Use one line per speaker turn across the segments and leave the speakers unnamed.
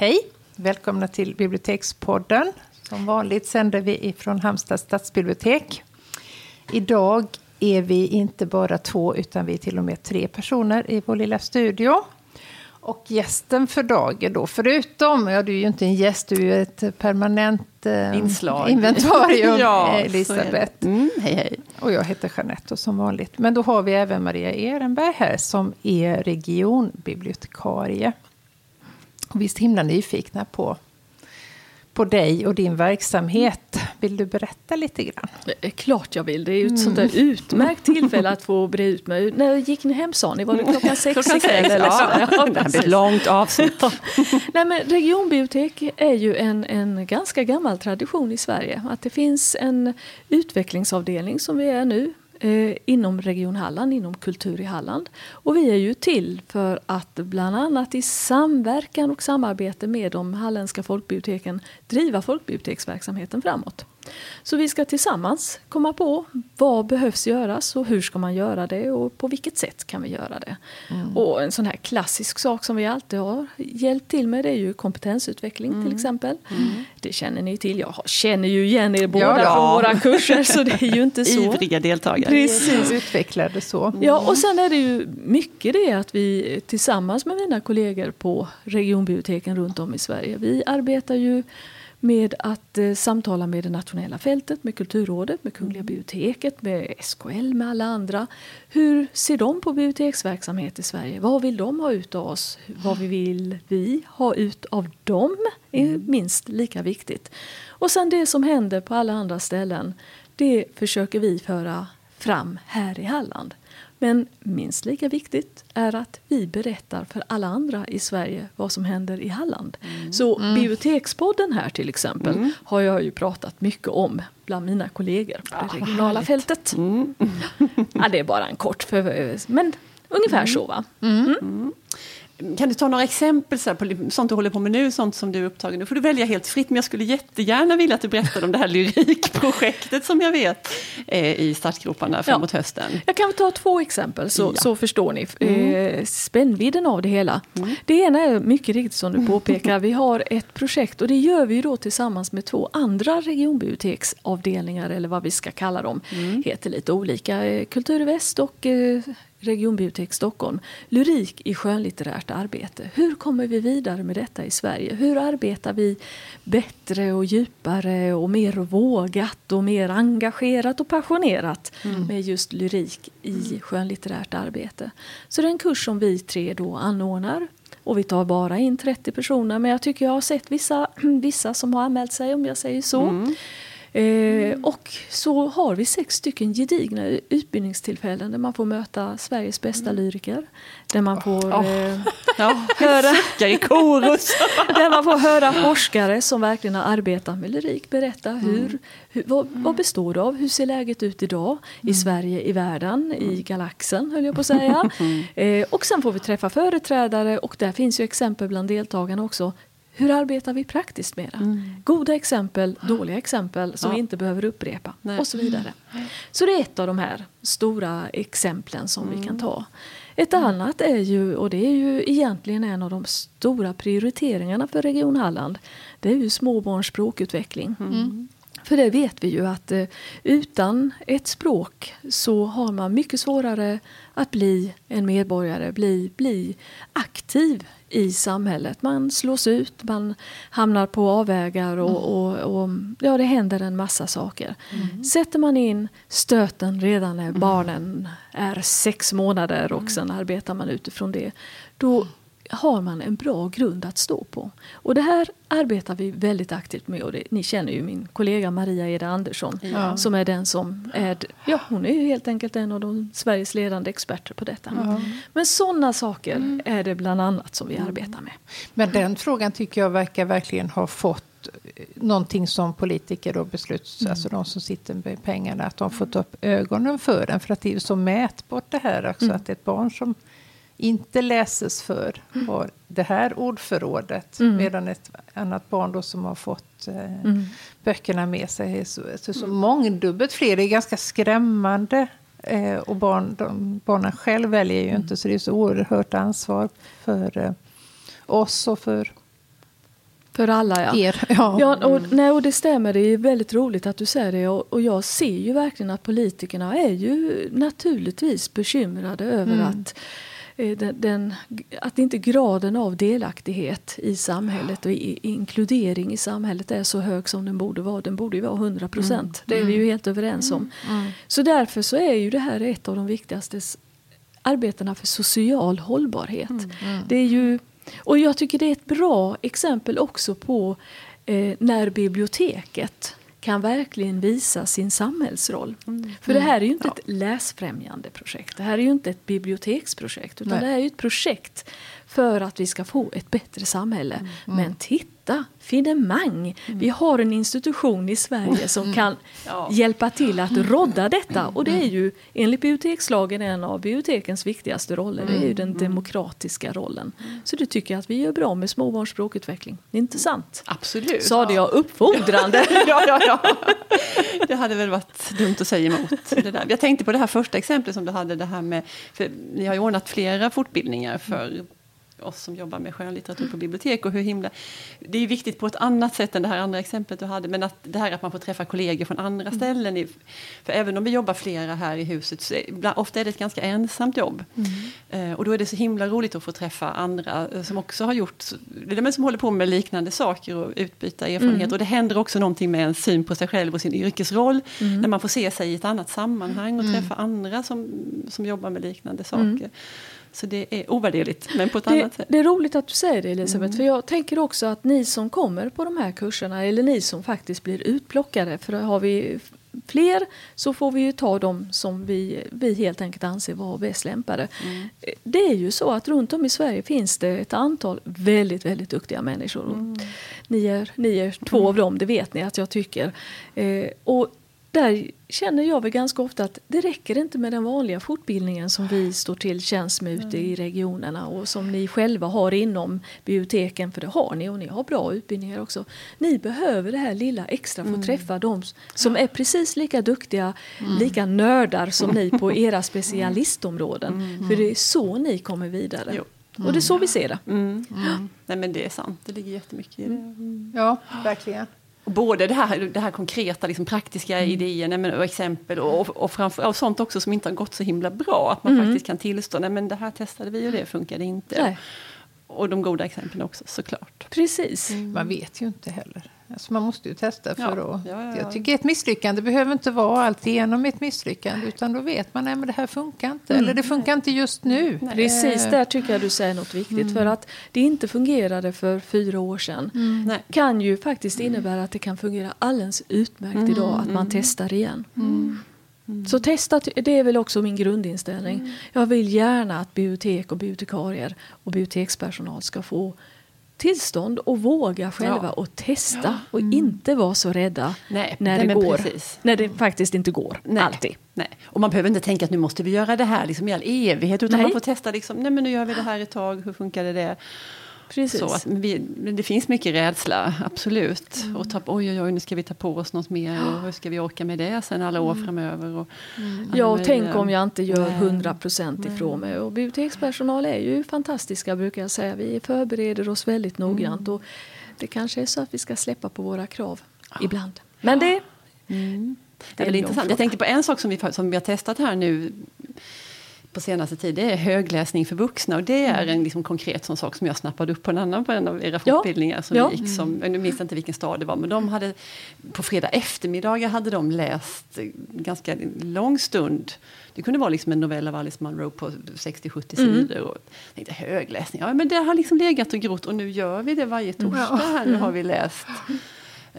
Hej! Välkomna till Bibliotekspodden. Som vanligt sänder vi ifrån Halmstad stadsbibliotek. Idag är vi inte bara två, utan vi är till och med tre personer i vår lilla studio. Och gästen för dagen då, förutom, ja du är ju inte en gäst, du är ju ett permanent eh,
Inslag.
inventarium,
ja,
Elisabeth.
Mm, hej hej.
Och jag heter Jeanette som vanligt. Men då har vi även Maria Ehrenberg här som är regionbibliotekarie. Och vi är himla nyfikna på, på dig och din verksamhet. Vill du berätta lite grann?
Det är klart jag vill. Det är ju ett sånt där utmärkt tillfälle att få bre ut mig. När gick ni hem sa ni? Var det klockan sex
Klockan
ikväll?
sex,
eller
ja. Det här blir ett långt avsnitt.
Ja. Nej, men regionbibliotek är ju en, en ganska gammal tradition i Sverige. Att det finns en utvecklingsavdelning som vi är nu eh, inom Region Halland, inom Kultur i Halland. Och vi är ju till för att bland annat i samverkan och samarbete med de halländska folkbiblioteken driva folkbiblioteksverksamheten framåt. Så vi ska tillsammans komma på vad behövs göras och hur ska man göra det och på vilket sätt kan vi göra det. Och en sån här klassisk sak som vi alltid har hjälpt till med det är ju kompetensutveckling till exempel. Det känner ni till. Jag känner ju igen er båda
ja.
från våra kurser så det är ju inte så.
Ivriga deltagare.
Precis.
Utvecklade så.
Ja, och sen är det ju mycket det att vi tillsammans med mina kollegor på regionbiblioteken runt om i Sverige, vi arbetar ju med att eh, samtala med det nationella fältet, med Kulturrådet, med Kungliga biblioteket, med SKL, med alla andra. Hur ser de på biblioteksverksamhet i Sverige? Vad vill de ha ut av oss? Vad vi vill vi ha ut av dem är minst lika viktigt. Och sen det som händer på alla andra ställen, det försöker vi föra fram här i Halland. Men minst lika viktigt är att vi berättar för alla andra i Sverige vad som händer i Halland. Så Bibliotekspodden här till exempel har jag ju pratat mycket om bland mina kollegor på det regionala fältet. Ja, det är bara en kort för, men ungefär så va.
Kan du ta några exempel så på sånt du håller på med nu, sånt som du är upptagen Nu får du välja helt fritt, men jag skulle jättegärna vilja att du berättar om det här lyrikprojektet som jag vet är i startgroparna framåt hösten.
Jag kan ta två exempel så,
Ja.
så förstår ni eh, spännvidden av det hela. Det ena är mycket riktigt som du påpekar, vi har ett projekt och det gör vi då tillsammans med två andra regionbiblioteksavdelningar eller vad vi ska kalla dem. Heter lite olika, eh, Kultur Väst och eh, Regionbibliotek Stockholm. Lyrik i skönlitterärt arbete. Hur kommer vi vidare med detta i Sverige? Hur arbetar vi bättre och djupare och mer vågat och mer engagerat och passionerat med just lyrik i skönlitterärt arbete? Så det är en kurs som vi tre då anordnar. Och vi tar bara in 30 personer men jag tycker jag har sett vissa, vissa som har anmält sig om jag säger så. Eh, och så har vi sex stycken gedigna utbildningstillfällen där man får möta Sveriges bästa lyriker. Där man får, eh,
Ja,
höra,
suckar i korus.
där man får höra forskare som verkligen har arbetat med lyrik berätta hur, hur, vad, vad består det av, hur ser läget ut idag? I Sverige, i världen, i galaxen höll jag på att säga. Eh, och sen får vi träffa företrädare och där finns ju exempel bland deltagarna också. Hur arbetar vi praktiskt med det? Goda exempel, dåliga exempel som
Ja.
vi inte behöver upprepa
Nej.
och så vidare. Så det är ett av de här stora exemplen som vi kan ta. Ett annat är ju, och det är ju egentligen en av de stora prioriteringarna för Region Halland, det är ju småbarns språkutveckling. För det vet vi ju att eh, utan ett språk så har man mycket svårare att bli en medborgare, bli, bli aktiv i samhället. Man slås ut, man hamnar på avvägar och, och, och ja, det händer en massa saker. Sätter man in stöten redan när barnen är sex månader och sen arbetar man utifrån det, då har man en bra grund att stå på. Och det här arbetar vi väldigt aktivt med. Och det, ni känner ju min kollega Maria Eda Andersson
Ja.
som är den som är, ja hon är ju helt enkelt en av de Sveriges ledande experter på detta. Men sådana saker är det bland annat som vi arbetar med.
Men den frågan tycker jag verkar verkligen ha fått eh, någonting som politiker och besluts, alltså de som sitter med pengarna, att de fått upp ögonen för den. För att det är ju så mätbart det här också, att ett barn som inte läses för har det här ordförrådet, medan ett annat barn då som har fått eh, böckerna med sig är så, så, så mångdubbelt fler. Det är ganska skrämmande. Eh, och barn, de, barnen själv väljer ju inte, så det är så oerhört ansvar för eh, oss och för
För alla ja.
er. Ja.
Ja, och, nej, och det stämmer. Det är väldigt roligt att du säger det. Och, och jag ser ju verkligen att politikerna är ju naturligtvis bekymrade över
Mm.
att den, den, att inte graden av delaktighet i samhället och i, inkludering i samhället är så hög som den borde vara. Den borde ju vara 100 procent. Det är vi ju helt överens om.
Mm.
Så därför så är ju det här ett av de viktigaste arbetena för social hållbarhet.
Mm.
Det är ju, och jag tycker det är ett bra exempel också på eh, när biblioteket kan verkligen visa sin samhällsroll. För det här är ju inte ett läsfrämjande projekt. Det här är ju inte ett biblioteksprojekt. Utan
Nej.
det här är ju ett projekt för att vi ska få ett bättre samhälle. Men titta, finemang! Vi har en institution i Sverige som kan
Ja.
hjälpa till att rodda detta. Och det är ju enligt bibliotekslagen en av bibliotekens viktigaste roller. Det är ju den demokratiska rollen. Så det tycker jag att vi gör bra med småbarns språkutveckling. Inte sant?
Absolut.
Sade jag uppfordrande?
ja, ja, ja. Det hade väl varit dumt att säga emot. Det där. Jag tänkte på det här första exemplet som du hade, det här med, för ni har ju ordnat flera fortbildningar för oss som jobbar med skönlitteratur på bibliotek och hur himla... Det är viktigt på ett annat sätt än det här andra exemplet du hade, men att det här att man får träffa kollegor från andra ställen. i- För även om vi jobbar flera här i huset, så är, ofta är det ett ganska ensamt jobb. Eh, och då är det så himla roligt att få träffa andra eh, som också har gjort, är de som håller på med liknande saker och utbyta erfarenhet. Och det händer också någonting med en syn på sig själv och sin yrkesroll. När man får se sig i ett annat sammanhang och träffa andra som, som jobbar med liknande saker. Så det är ovärderligt, men på ett
Det,
annat sätt.
det är roligt att du säger det Elisabeth, för jag tänker också att ni som kommer på de här kurserna, eller ni som faktiskt blir utplockade, för har vi fler så får vi ju ta dem som vi, vi helt enkelt anser vara bäst lämpade. Det är ju så att runt om i Sverige finns det ett antal väldigt, väldigt duktiga människor. Och Ni, är, ni är två av dem, det vet ni att jag tycker. Eh, och där känner jag väl ganska ofta att det räcker inte med den vanliga fortbildningen som vi står till tjänst med ute i regionerna och som ni själva har inom biblioteken, för det har ni och ni har bra utbildningar också. Ni behöver det här lilla extra för att träffa de som är precis lika duktiga, lika nördar som ni på era specialistområden. För det är så ni kommer vidare.
Jo.
Och det är så vi ser det.
Mm. Nej men det är sant, det ligger jättemycket i det.
ja, verkligen.
Både det här, det här konkreta, liksom, praktiska idéer nej, men, och exempel och, och, framför, och sånt också som inte har gått så himla bra. Att man faktiskt kan tillstå, nej men det här testade vi och det funkade inte.
Nej.
Och de goda exemplen också såklart.
Precis.
Man vet ju inte heller. Alltså man måste ju testa för
Ja,
att...
ja, ja, ja.
Jag tycker ett misslyckande behöver inte vara alltigenom ett misslyckande. Utan då vet man att det här funkar inte. Eller det funkar inte just nu.
Precis,
Eh,
där tycker jag du säger något viktigt. För att det inte fungerade för fyra år sedan
Nej.
kan ju faktiskt innebära att det kan fungera alldeles utmärkt idag att man testar igen. Så testa, det är väl också min grundinställning. Jag vill gärna att bibliotek och bibliotekarier och bibliotekspersonal ska få tillstånd och våga själva
Ja.
och testa och inte vara så rädda
Nej,
när, det går,
precis.
när det faktiskt inte går.
Nej.
Alltid.
Nej. Och man behöver inte tänka att nu måste vi göra det här liksom i all evighet. Utan
Nej.
man får testa, liksom, nej men nu gör vi det här ett tag, hur funkar det?
Precis.
Så att vi, men det finns mycket rädsla, absolut.
Mm.
Och ta, oj, oj, oj, nu ska vi ta på oss något mer. Och hur ska vi orka med det sen alla år framöver? Och,
Mm. Ja, och tänk om jag inte gör
nej.
100 procent ifrån mig. Och bibliotekspersonal är ju fantastiska brukar jag säga. Vi förbereder oss väldigt noggrant. Och det kanske är så att vi ska släppa på våra krav ibland. Men det,
Det är väl intressant.
fråga.
Jag tänkte på en sak som vi, som vi har testat här nu på senaste tid. Det är högläsning för vuxna. Och det är en liksom konkret sån sak som jag snappade upp på en annan på en av era fortbildningar. Som
Ja.
gick som, Nu minns jag inte vilken stad det var. Men de hade, på fredag eftermiddagar hade de läst ganska lång stund. Det kunde vara liksom en novell av Alice Munro på 60-70 sidor. Och jag tänkte högläsning, ja men det har liksom legat och grott och nu gör vi det varje torsdag. Här, nu har vi läst.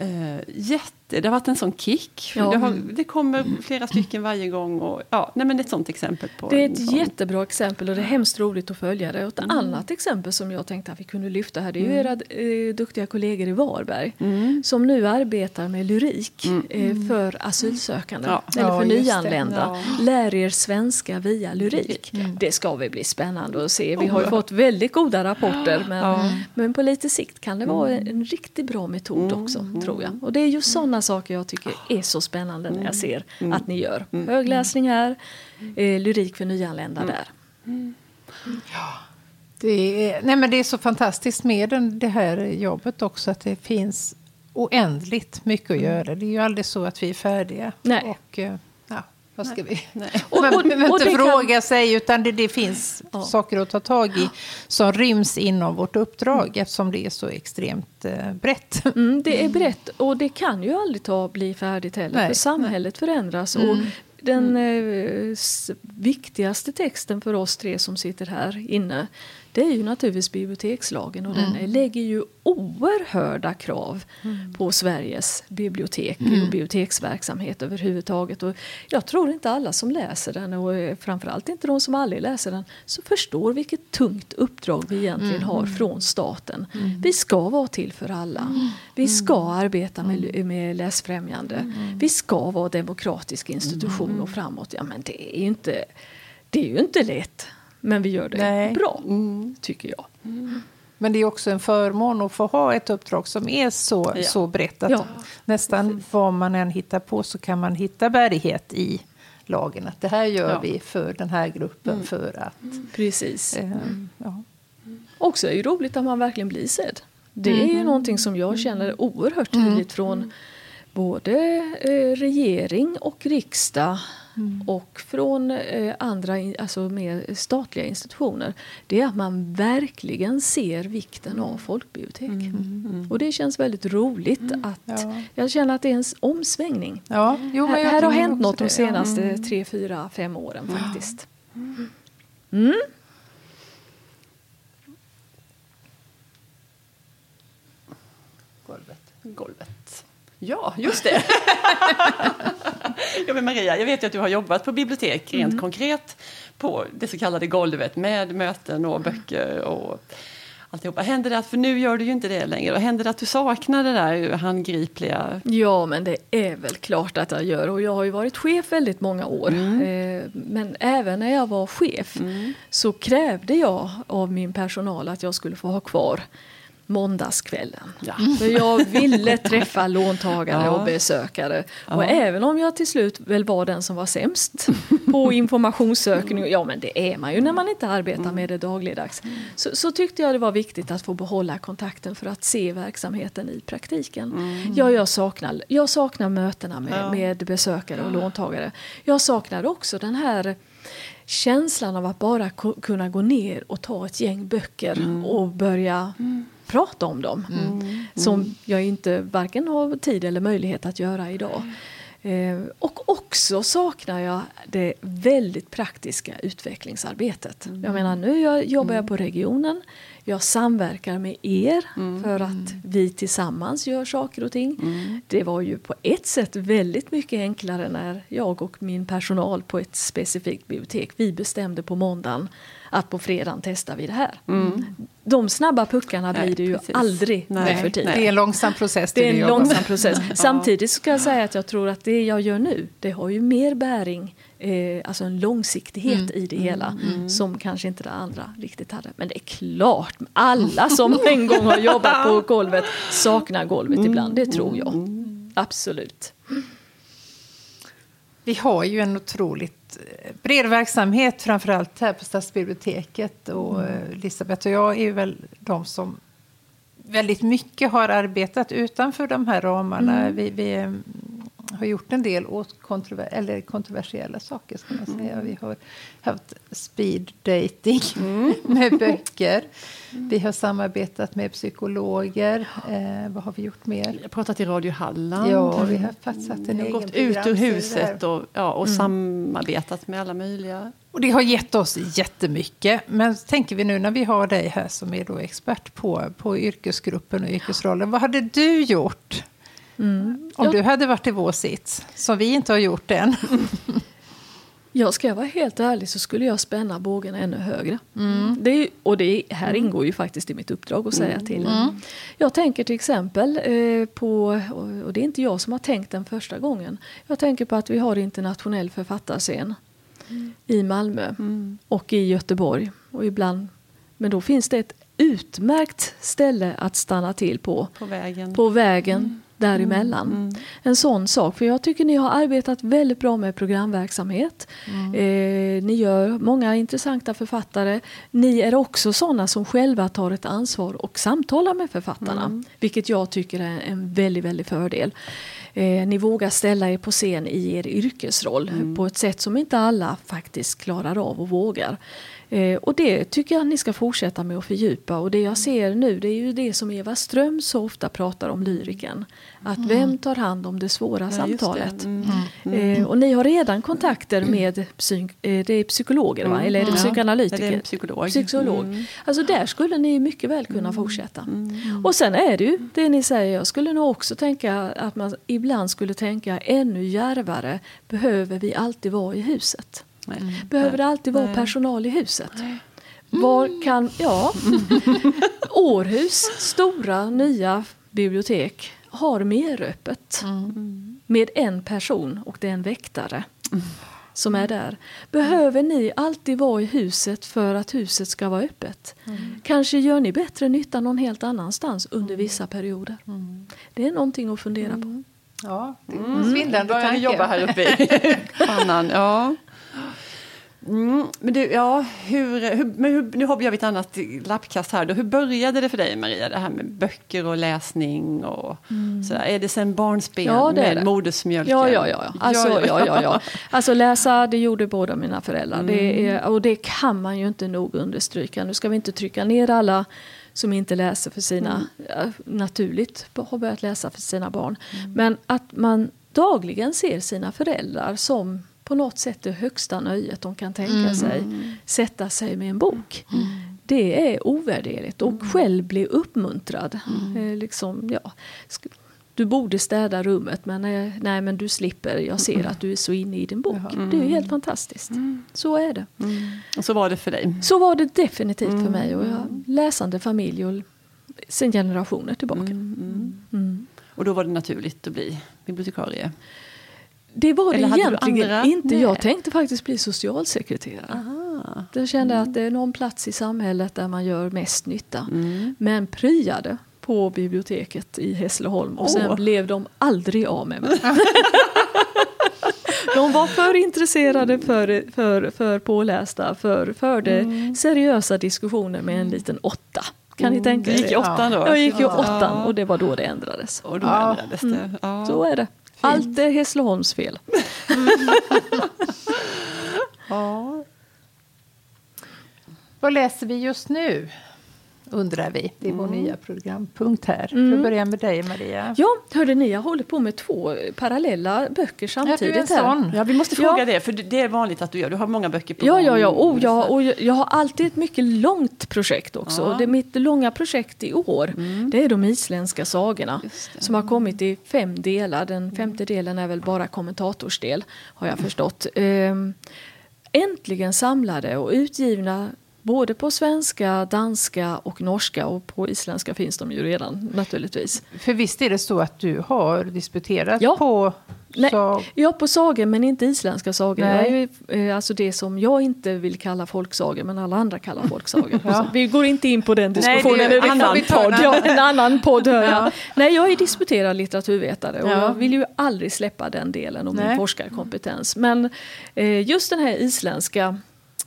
Uh, jätte, det har varit en sån kick.
Ja.
Det, har, det kommer flera stycken varje gång. Och, ja, nej, men ett sånt exempel på
det är ett
sån.
jättebra exempel och det är hemskt roligt att följa det. Och ett
Mm.
annat exempel som jag tänkte att vi kunde lyfta här det är ju era eh, duktiga kollegor i Varberg.
Mm.
Som nu arbetar med lyrik eh, för asylsökande.
Ja.
Eller för
det.
nyanlända. Lär er svenska via lyrik. Det ska väl bli spännande att se. Vi har ju fått väldigt goda rapporter. Men, men på lite sikt kan det vara en, en riktigt bra metod också tror jag. Och det är just sådana saker jag tycker är så spännande när jag ser att ni gör. Högläsning här, eh, lyrik för nyanlända där.
Det är, nej men det är så fantastiskt med den, det här jobbet också att det finns oändligt mycket att göra. Det är ju aldrig så att vi är färdiga.
Nej.
Och, eh, ja, vad ska vi... Och,
och-
behöver
och
inte
det kan-
fråga sig, utan det, det finns
Ja.
saker att ta tag i som ryms inom vårt uppdrag eftersom det är så extremt eh, brett.
Mm, det är brett och det kan ju aldrig ta bli färdigt heller
Nej.
för samhället förändras. Och den eh, s- viktigaste texten för oss tre som sitter här inne det är ju naturligtvis bibliotekslagen och den lägger ju oerhörda krav på Sveriges bibliotek och biblioteksverksamhet överhuvudtaget. Och jag tror inte alla som läser den och framförallt inte de som aldrig läser den så förstår vilket tungt uppdrag vi egentligen har från staten. Vi ska vara till för alla. Vi ska arbeta med, med läsfrämjande. Vi ska vara demokratisk institution och framåt. Ja, men det är ju inte, det är ju inte lätt. Men vi gör det
Nej.
bra, tycker jag.
Men det är också en förmån att få ha ett uppdrag som är så,
Ja.
så brett att
Ja.
nästan vad man än hittar på så kan man hitta bärighet i lagen. Att det här gör
Ja.
vi för den här gruppen för att...
Precis.
Eh, ja.
Också är det roligt att man verkligen blir sedd. Det är ju någonting som jag känner oerhört tydligt från både eh, regering och riksdag och från eh, andra alltså mer statliga institutioner. Det är att man verkligen ser vikten av folkbibliotek. Och det känns väldigt roligt att
Ja.
jag känner att det är en omsvängning.
Ja, jo, men
här här har hänt något de senaste tre, fyra, fem åren faktiskt. Mm.
Golvet. Golvet. Ja, just det. ja, men Maria, jag vet ju att du har jobbat på bibliotek rent konkret på det så kallade golvet med möten och böcker och alltihopa. Händer det att, för nu gör du ju inte det längre, och händer det att du saknar det där handgripliga?
Ja, men det är väl klart att jag gör. Och jag har ju varit chef väldigt många år. Eh, men även när jag var chef så krävde jag av min personal att jag skulle få ha kvar måndagskvällen.
Ja.
För jag ville träffa låntagare
Ja.
och besökare.
Ja.
Och även om jag till slut väl var den som var sämst på informationssökning, ja men det är man ju när man inte arbetar med det dagligdags, så, så tyckte jag det var viktigt att få behålla kontakten för att se verksamheten i praktiken. Ja, jag, saknar, jag saknar mötena med, med besökare och låntagare. Jag saknar också den här känslan av att bara kunna gå ner och ta ett gäng böcker och börja prata om dem. Som jag inte varken har tid eller möjlighet att göra idag. Eh, och också saknar jag det väldigt praktiska utvecklingsarbetet. Jag menar nu jag, jobbar jag på regionen, jag samverkar med er för att vi tillsammans gör saker och ting. Det var ju på ett sätt väldigt mycket enklare när jag och min personal på ett specifikt bibliotek, vi bestämde på måndagen att på fredagen testar vi det här. De snabba puckarna
Nej,
blir det ju
precis.
aldrig
Nej,
för tiden.
Det är en långsam process.
Det är
vi
en långsam process. Samtidigt ska jag säga att jag tror att det jag gör nu, det har ju mer bäring, eh, alltså en långsiktighet i det hela, som kanske inte det andra riktigt hade. Men det är klart, alla som en gång har jobbat på golvet saknar golvet ibland, det tror jag. Absolut.
Vi har ju en otroligt eh, bred verksamhet, framförallt här på Stadsbiblioteket. Och eh, Elisabeth och jag är väl de som väldigt mycket har arbetat utanför de här ramarna. Vi, vi eh, har gjort en del åt kontrover eller kontroversiella saker. Ska man säga. Vi har haft speed dating med böcker. Vi har samarbetat med psykologer. Eh, vad har vi gjort mer?
Jag har pratat i Radio Halland.
Ja, vi har faktiskt haft en egen
gått ut ur huset och, ja, och samarbetat med alla möjliga.
Och det har gett oss jättemycket. Men tänker vi nu när vi har dig här som är då expert på, på yrkesgruppen och yrkesrollen. Vad hade du gjort om
Ja.
du hade varit i vår sits? Som vi inte har gjort än.
Ja, ska jag vara helt ärlig så skulle jag spänna bågen ännu högre. Det är, och det är, här ingår ju faktiskt i mitt uppdrag att säga till. Jag tänker till exempel eh, på, och- det är inte jag som har tänkt den första gången. Jag tänker på att vi har internationell författarscen i Malmö och i Göteborg. Och ibland, men då finns det ett utmärkt ställe att stanna till på.
På vägen.
På vägen däremellan. Mm. En sån sak. För jag tycker ni har arbetat väldigt bra med programverksamhet. Mm. Eh, ni gör många intressanta författare. Ni är också sådana som själva tar ett ansvar och samtalar med författarna. Mm. Vilket jag tycker är en väldigt, väldigt fördel. Eh, ni vågar ställa er på scen i er yrkesroll mm. på ett sätt som inte alla faktiskt klarar av och vågar. Eh, och det tycker jag ni ska fortsätta med att fördjupa. Och det jag ser nu det är ju det som Eva Ström så ofta pratar om lyriken. Att mm. vem tar hand om det svåra ja, samtalet? Det. Mm. Mm. Eh, och ni har redan kontakter med psy eh, det är psykologer, va? Mm. eller är det psykoanalytiker? Ja, det är
psykolog.
psykolog. Mm. Alltså där skulle ni mycket väl kunna mm. fortsätta. Och sen är det ju det ni säger, jag skulle nog också tänka att man ibland skulle tänka ännu järvare, behöver vi alltid vara i huset? Mm. Behöver det alltid vara personal i huset? Var kan, ja, Århus stora nya bibliotek har mer öppet mm. med en person och det är en väktare mm. som är där. Behöver ni alltid vara i huset för att huset ska vara öppet? Mm. Kanske gör ni bättre nytta någon helt annanstans under vissa perioder. Mm. Det är någonting att fundera på.
Ja, mm. svindlande
tanke. jobba här uppe i pannan. Ja. Mm, men du, ja, hur, hur, men hur, nu gör vi ett annat lappkast här. Då. Hur började det för dig, Maria, det här med böcker och läsning? Och mm. sådär? Är det sen barnsben ja, det med modersmjölken?
Ja, ja, ja. Alltså, ja, ja, ja. alltså läsa, det gjorde båda mina föräldrar. Mm. Det är, och det kan man ju inte nog understryka. Nu ska vi inte trycka ner alla som inte läser för sina, mm. naturligt har börjat läsa för sina barn. Mm. Men att man dagligen ser sina föräldrar som på något sätt det högsta nöjet de kan tänka mm. sig. Sätta sig med en bok. Mm. Det är ovärderligt och mm. själv bli uppmuntrad. Mm. Eh, liksom, ja, du borde städa rummet men nej, nej, men du slipper. Jag ser att du är så inne i din bok. Mm. Det är helt fantastiskt. Mm. Så är det.
Mm. Och så var det för dig?
Så var det definitivt för mig. Och jag läsande familj och sen generationer tillbaka.
Och då var det naturligt att bli bibliotekarie?
Det var det egentligen inte. Nej. Jag tänkte faktiskt bli socialsekreterare. Aha. Jag kände mm. att det är någon plats i samhället där man gör mest nytta. Mm. Men pryade på biblioteket i Hässleholm och oh. sen blev de aldrig av med mig. de var för intresserade, för, för, för pålästa, för, förde mm. seriösa diskussioner med en liten åtta. Kan ni tänka
er? gick i åttan då?
Jag gick i åttan och det var då det ändrades.
Och då ändrades det. Mm.
Ja. Så är det. Allt är Hässleholms fel.
ja. Vad läser vi just nu? Undrar vi. Det är vår mm. nya programpunkt här. Mm. För börja med dig Maria.
Ja, hörde ni, jag håller på med två parallella böcker samtidigt. Ja, du är
sån. Ja, vi måste fråga ja. det, för det är vanligt att du gör. Du har många böcker på
Ja, ja, ja. Oh, ja och jag har alltid ett mycket långt projekt också. Ja. Det mitt långa projekt i år, mm. det är de isländska sagorna. Som har kommit i fem delar. Den femte delen är väl bara kommentatorsdel, har jag förstått. Ehm, äntligen samlade och utgivna Både på svenska, danska och norska och på isländska finns de ju redan naturligtvis.
För visst är det så att du har disputerat ja. på
Nej, ja, på sagor men inte isländska sagor. Nej. Jag är, eh, alltså det som jag inte vill kalla folksagor men alla andra kallar folksagor. ja. Vi går inte in på den diskussionen. Nej, det är en annan podd. Ja, en annan podd hör jag. Ja. Nej, jag är disputerad litteraturvetare och ja. jag vill ju aldrig släppa den delen av min forskarkompetens. Men eh, just den här isländska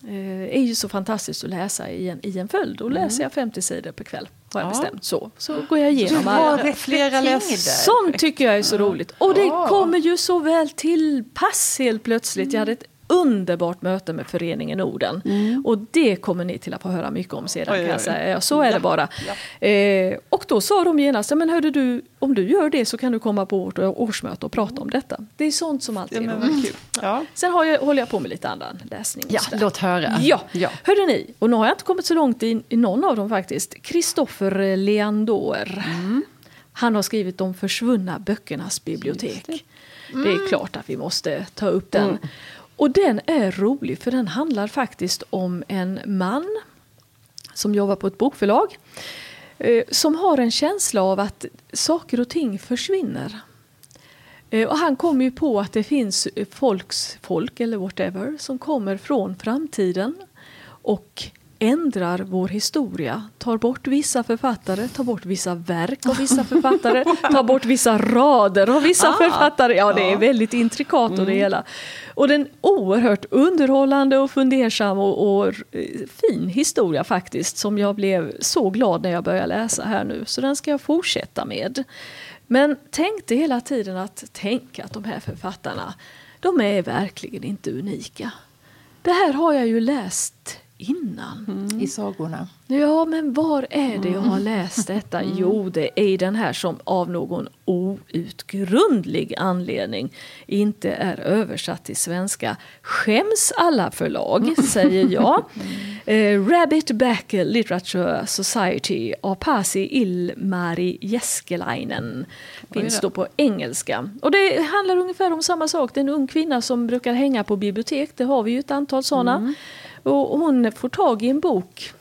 Eh, är ju så fantastiskt att läsa i en, i en följd. Då läser mm. jag 50 sidor per kväll. Har jag ja. bestämt. Så, så går jag igenom
alla. flera.
Sånt tycker jag är så roligt. Och det kommer ju så väl till pass helt plötsligt. Jag hade ett underbart möte med föreningen Norden. Mm. Och det kommer ni till att få höra mycket om sedan. Oj, kan jag säga. Ja, så är ja, det bara. Ja. Eh, och då sa de genast, men hörde du, om du gör det så kan du komma på vårt årsmöte och prata om detta. Det är sånt som alltid ja, är kul. Ja. Sen har jag, håller jag på med lite annan läsning.
Ja, låt höra.
Ja. Ja. Hörde ni, och nu har jag inte kommit så långt i, i någon av dem faktiskt. Kristoffer Leandor. Mm. Han har skrivit De försvunna böckernas bibliotek. Det. Mm. det. är klart att vi måste ta upp den. Mm. Och den är rolig för den handlar faktiskt om en man som jobbar på ett bokförlag eh, som har en känsla av att saker och ting försvinner. Eh, och han kommer ju på att det finns folks folk eller whatever som kommer från framtiden och ändrar vår historia. Tar bort vissa författare, tar bort vissa verk av vissa författare, tar bort vissa rader av vissa ah, författare. Ja, det är väldigt intrikat och det mm. hela. Och den oerhört underhållande och fundersam och, och, eh, fin historia faktiskt som jag blev så glad när jag började läsa här nu. Så den ska jag fortsätta med. Men tänkte hela tiden att tänka att de här författarna, de är verkligen inte unika. Det här har jag ju läst innan.
Mm. I sagorna.
Ja, men var är det jag har mm. läst detta? Mm. Jo, det är i den här som av någon outgrundlig anledning inte är översatt till svenska. Skäms alla förlag, säger jag. Eh, Rabbit Back Literature Society av Pasi Ilmari Jeskelainen finns då på engelska. Och det handlar ungefär om samma sak. Det är en ung kvinna som brukar hänga på bibliotek. Det har vi ju ett antal sådana. Mm. Och hon får tag i en bok.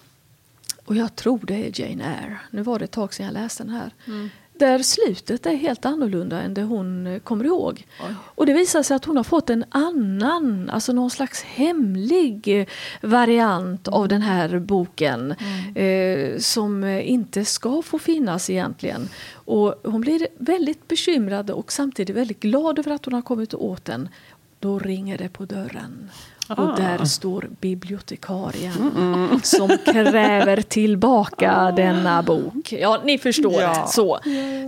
Och jag tror det är Jane Eyre. Nu var det ett tag sedan jag läste den här. Mm. Där slutet är helt annorlunda än det hon eh, kommer ihåg. Oj. Och det visar sig att hon har fått en annan, alltså någon slags hemlig eh, variant av den här boken. Mm. Eh, som inte ska få finnas egentligen. Och hon blir väldigt bekymrad och samtidigt väldigt glad över att hon har kommit åt den. Då ringer det på dörren. Och där står bibliotekarien mm. som kräver tillbaka ah. denna bok. Ja, ni förstår. Ja. Så.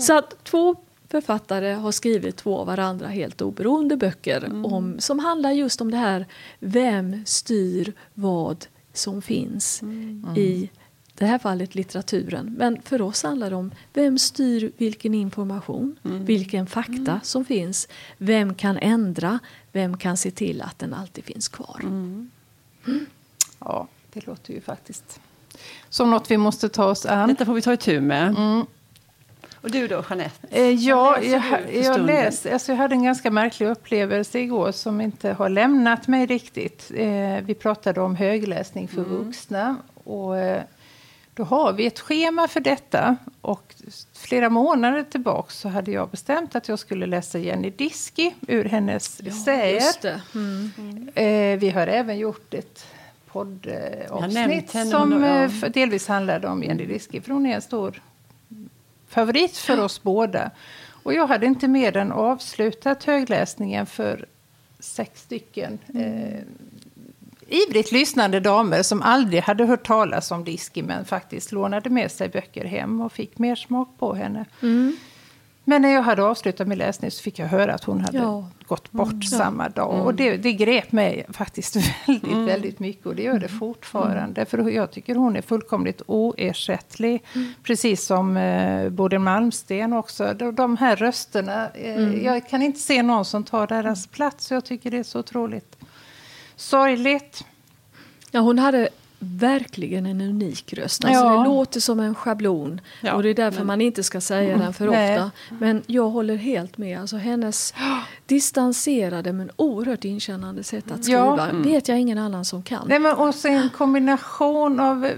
så att två författare har skrivit två av varandra helt oberoende böcker mm. om, som handlar just om det här, vem styr vad som finns mm. i det här fallet litteraturen. Men för oss handlar det om vem styr vilken information, mm. vilken fakta mm. som finns. Vem kan ändra, vem kan se till att den alltid finns kvar? Mm.
Mm. Ja, det låter ju faktiskt som något vi måste ta oss an.
Detta får vi ta itu med. Mm. Och du då, Jeanette?
Eh, ja, jag, jag, läs, alltså jag hade en ganska märklig upplevelse igår som inte har lämnat mig riktigt. Eh, vi pratade om högläsning för mm. vuxna. Och, eh, då har vi ett schema för detta. Och flera månader tillbaka så hade jag bestämt att jag skulle läsa Jenny Diski ur hennes ja, essäer. Mm. Mm. vi har även gjort ett poddavsnitt som ja. Eh, delvis handlade om Jenny Diski. För hon är en stor favorit för oss båda. Och jag hade inte mer än avslutat högläsningen för sex stycken mm. eh, ivrigt lyssnande damer som aldrig hade hört talas om Diski men faktiskt lånade med sig böcker hem och fick mer smak på henne. Mm. Men när jag hade avslutat min läsning så fick jag höra att hon hade ja. gått bort mm. samma dag. Mm. Och det, det grep mig faktiskt väldigt, mm. väldigt mycket. Och det gör det mm. fortfarande. För jag tycker hon är fullkomligt oersättlig. Mm. Precis som eh, Bodil Malmsten också. De, de här rösterna. Eh, jag kan inte se någon som tar deras plats. Jag tycker det är så otroligt sorgligt.
Ja, hon hade verkligen en unik röst. Alltså ja. Det låter som en schablon ja, och det är därför men... man inte ska säga den för Nej. ofta. Men jag håller helt med. Alltså hennes distanserade men oerhört inkännande sätt att skriva ja. mm. vet jag ingen annan som kan.
Nej, men också en kombination av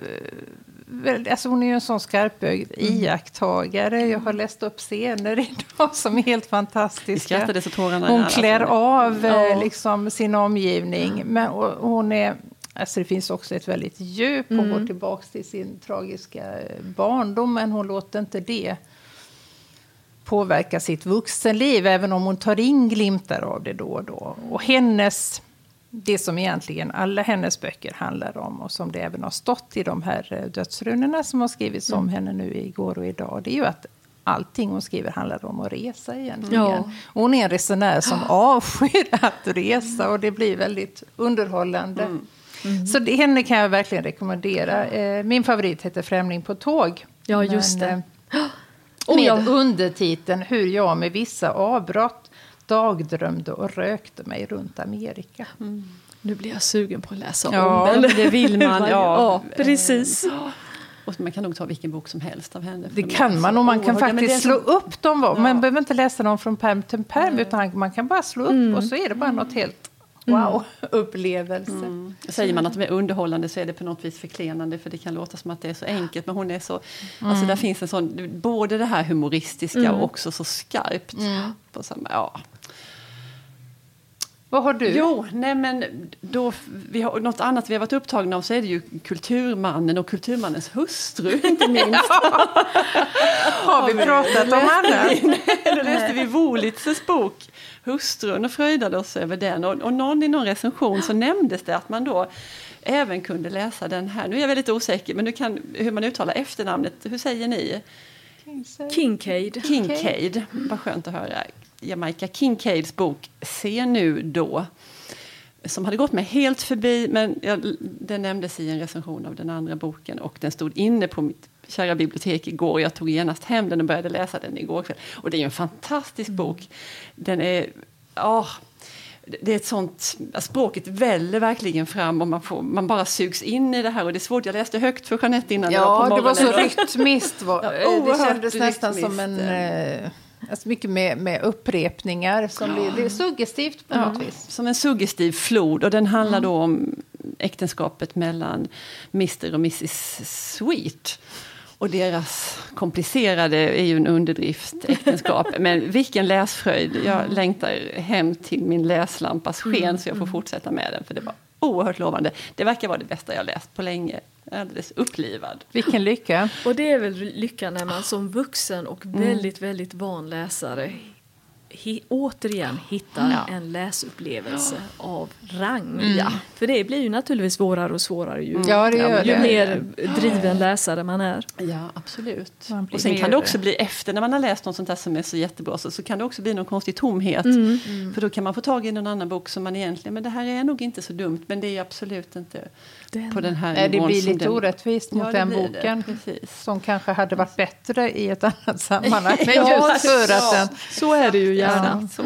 Alltså hon är ju en sån skarpögd mm. iakttagare. Jag har läst upp scener idag som är helt fantastiska. Hon klär av ja. Eh, liksom, sin omgivning. Men, hon är, alltså det finns också ett väldigt djup. Hon mm. går tillbaka till sin tragiska barndom, men hon låter inte det påverka sitt vuxenliv, även om hon tar in glimtar av det då och då. Och hennes det som egentligen alla hennes böcker handlar om och som det även har stått i de här eh, dödsrunorna som har skrivits om mm. henne nu igår och idag. Det är ju att allting hon skriver handlar om att resa egentligen. Ja. Hon är en resenär som avskyr att resa och det blir väldigt underhållande. Mm. Mm. Så det, henne kan jag verkligen rekommendera. Eh, min favorit heter Främling på tåg.
Ja, just Men, det.
Eh, med jag... undertiteln Hur jag med vissa avbrott dagdrömde och rökte mig runt Amerika. Mm.
Nu blir jag sugen på att läsa
ja, om den. det vill man. ja,
ja, precis.
Och man kan nog ta vilken bok som helst av henne.
Det kan man och man kan faktiskt slå som... upp dem. Ja. Man behöver inte läsa dem från perm till perm utan man kan bara slå upp mm. och så är det bara något helt mm. wow-upplevelse. Mm.
Säger man att de är underhållande så är det på något vis förklenande för det kan låta som att det är så enkelt men hon är så, mm. alltså där finns en sån, både det här humoristiska mm. och också så skarpt. På samma, ja.
Vad har du?
Jo, nej men då, vi har, något annat vi har varit upptagna av så är det ju Kulturmannen och Kulturmannens hustru inte minst.
har vi pratat om annat?
Då läste vi Wolitzes bok Hustrun och fröjdade oss över den. Och, och någon i någon recension så nämndes det att man då även kunde läsa den här. Nu är jag väldigt osäker men nu kan, hur man uttalar efternamnet. Hur säger ni?
Kincaid.
Kincaid. Vad skönt att höra. Jamaica Kincaids bok Se nu då. Som hade gått mig helt förbi, men jag, den nämndes i en recension av den andra boken och den stod inne på mitt kära bibliotek igår. Jag tog genast hem den och började läsa den igår kväll. Och det är en fantastisk mm. bok. Den är... Oh, det är ett sånt, språket väller verkligen fram och man, får, man bara sugs in i det här. Och det är svårt, jag läste högt för Jeanette innan.
Ja, det var så rytmiskt. Var, ja, det kändes nästan som en... Eh, Alltså mycket med, med upprepningar. Som blir, det är suggestivt på ja, något vis.
Som en suggestiv flod. Och den handlar mm. då om äktenskapet mellan Mr och Mrs Sweet. Och deras komplicerade är ju en underdrift, äktenskap. Men vilken läsfröjd! Jag längtar hem till min läslampas sken mm. så jag får mm. fortsätta med den. För det var oerhört lovande. Det verkar vara det bästa jag läst på länge alldeles upplivad.
Vilken lycka!
Och det är väl lyckan när man som vuxen och mm. väldigt, väldigt van läsare hi, återigen hittar ja. en läsupplevelse ja. av rang. Mm. Ja. För det blir ju naturligtvis svårare och svårare ju,
ja, det gör
ju
det.
mer driven läsare man är.
Ja, absolut. Och sen kan det också bli efter när man har läst något sånt där som är så jättebra så, så kan det också bli någon konstig tomhet. Mm. Mm. För då kan man få tag i någon annan bok som man egentligen, men det här är nog inte så dumt, men det är absolut inte den. på den här
Nej, Det blir lite den. orättvist mot den boken. Som kanske hade varit bättre i ett annat sammanhang. Men just för att den...
Så är det ju gärna.
Ja. Så,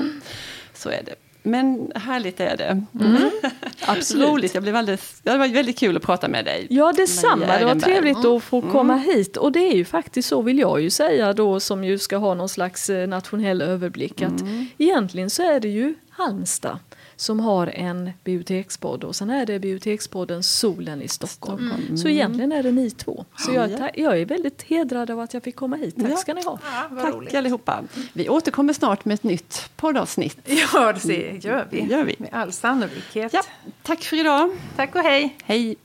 så är det. Men härligt är det. Mm. Absolut. Roligt, jag blev alldeles, det var väldigt kul att prata med dig.
Ja, detsamma. Det var trevligt mm. att få komma mm. hit. Och det är ju faktiskt så, vill jag ju säga då, som ju ska ha någon slags eh, nationell överblick, att mm. egentligen så är det ju Halmstad som har en bibliotekspodd och sen är det bibliotekspodden Solen i Stockholm. Mm. Så egentligen är det ni två. Så jag, jag, är väldigt hedrad av att jag fick komma hit. Tack ska ni ha.
Ja, Tack roligt. allihopa. Vi återkommer snart med ett nytt poddavsnitt.
Ja, det gör vi. Det gör vi. Med all sannolikhet.
Ja, tack för idag.
Tack och hej.
Hej.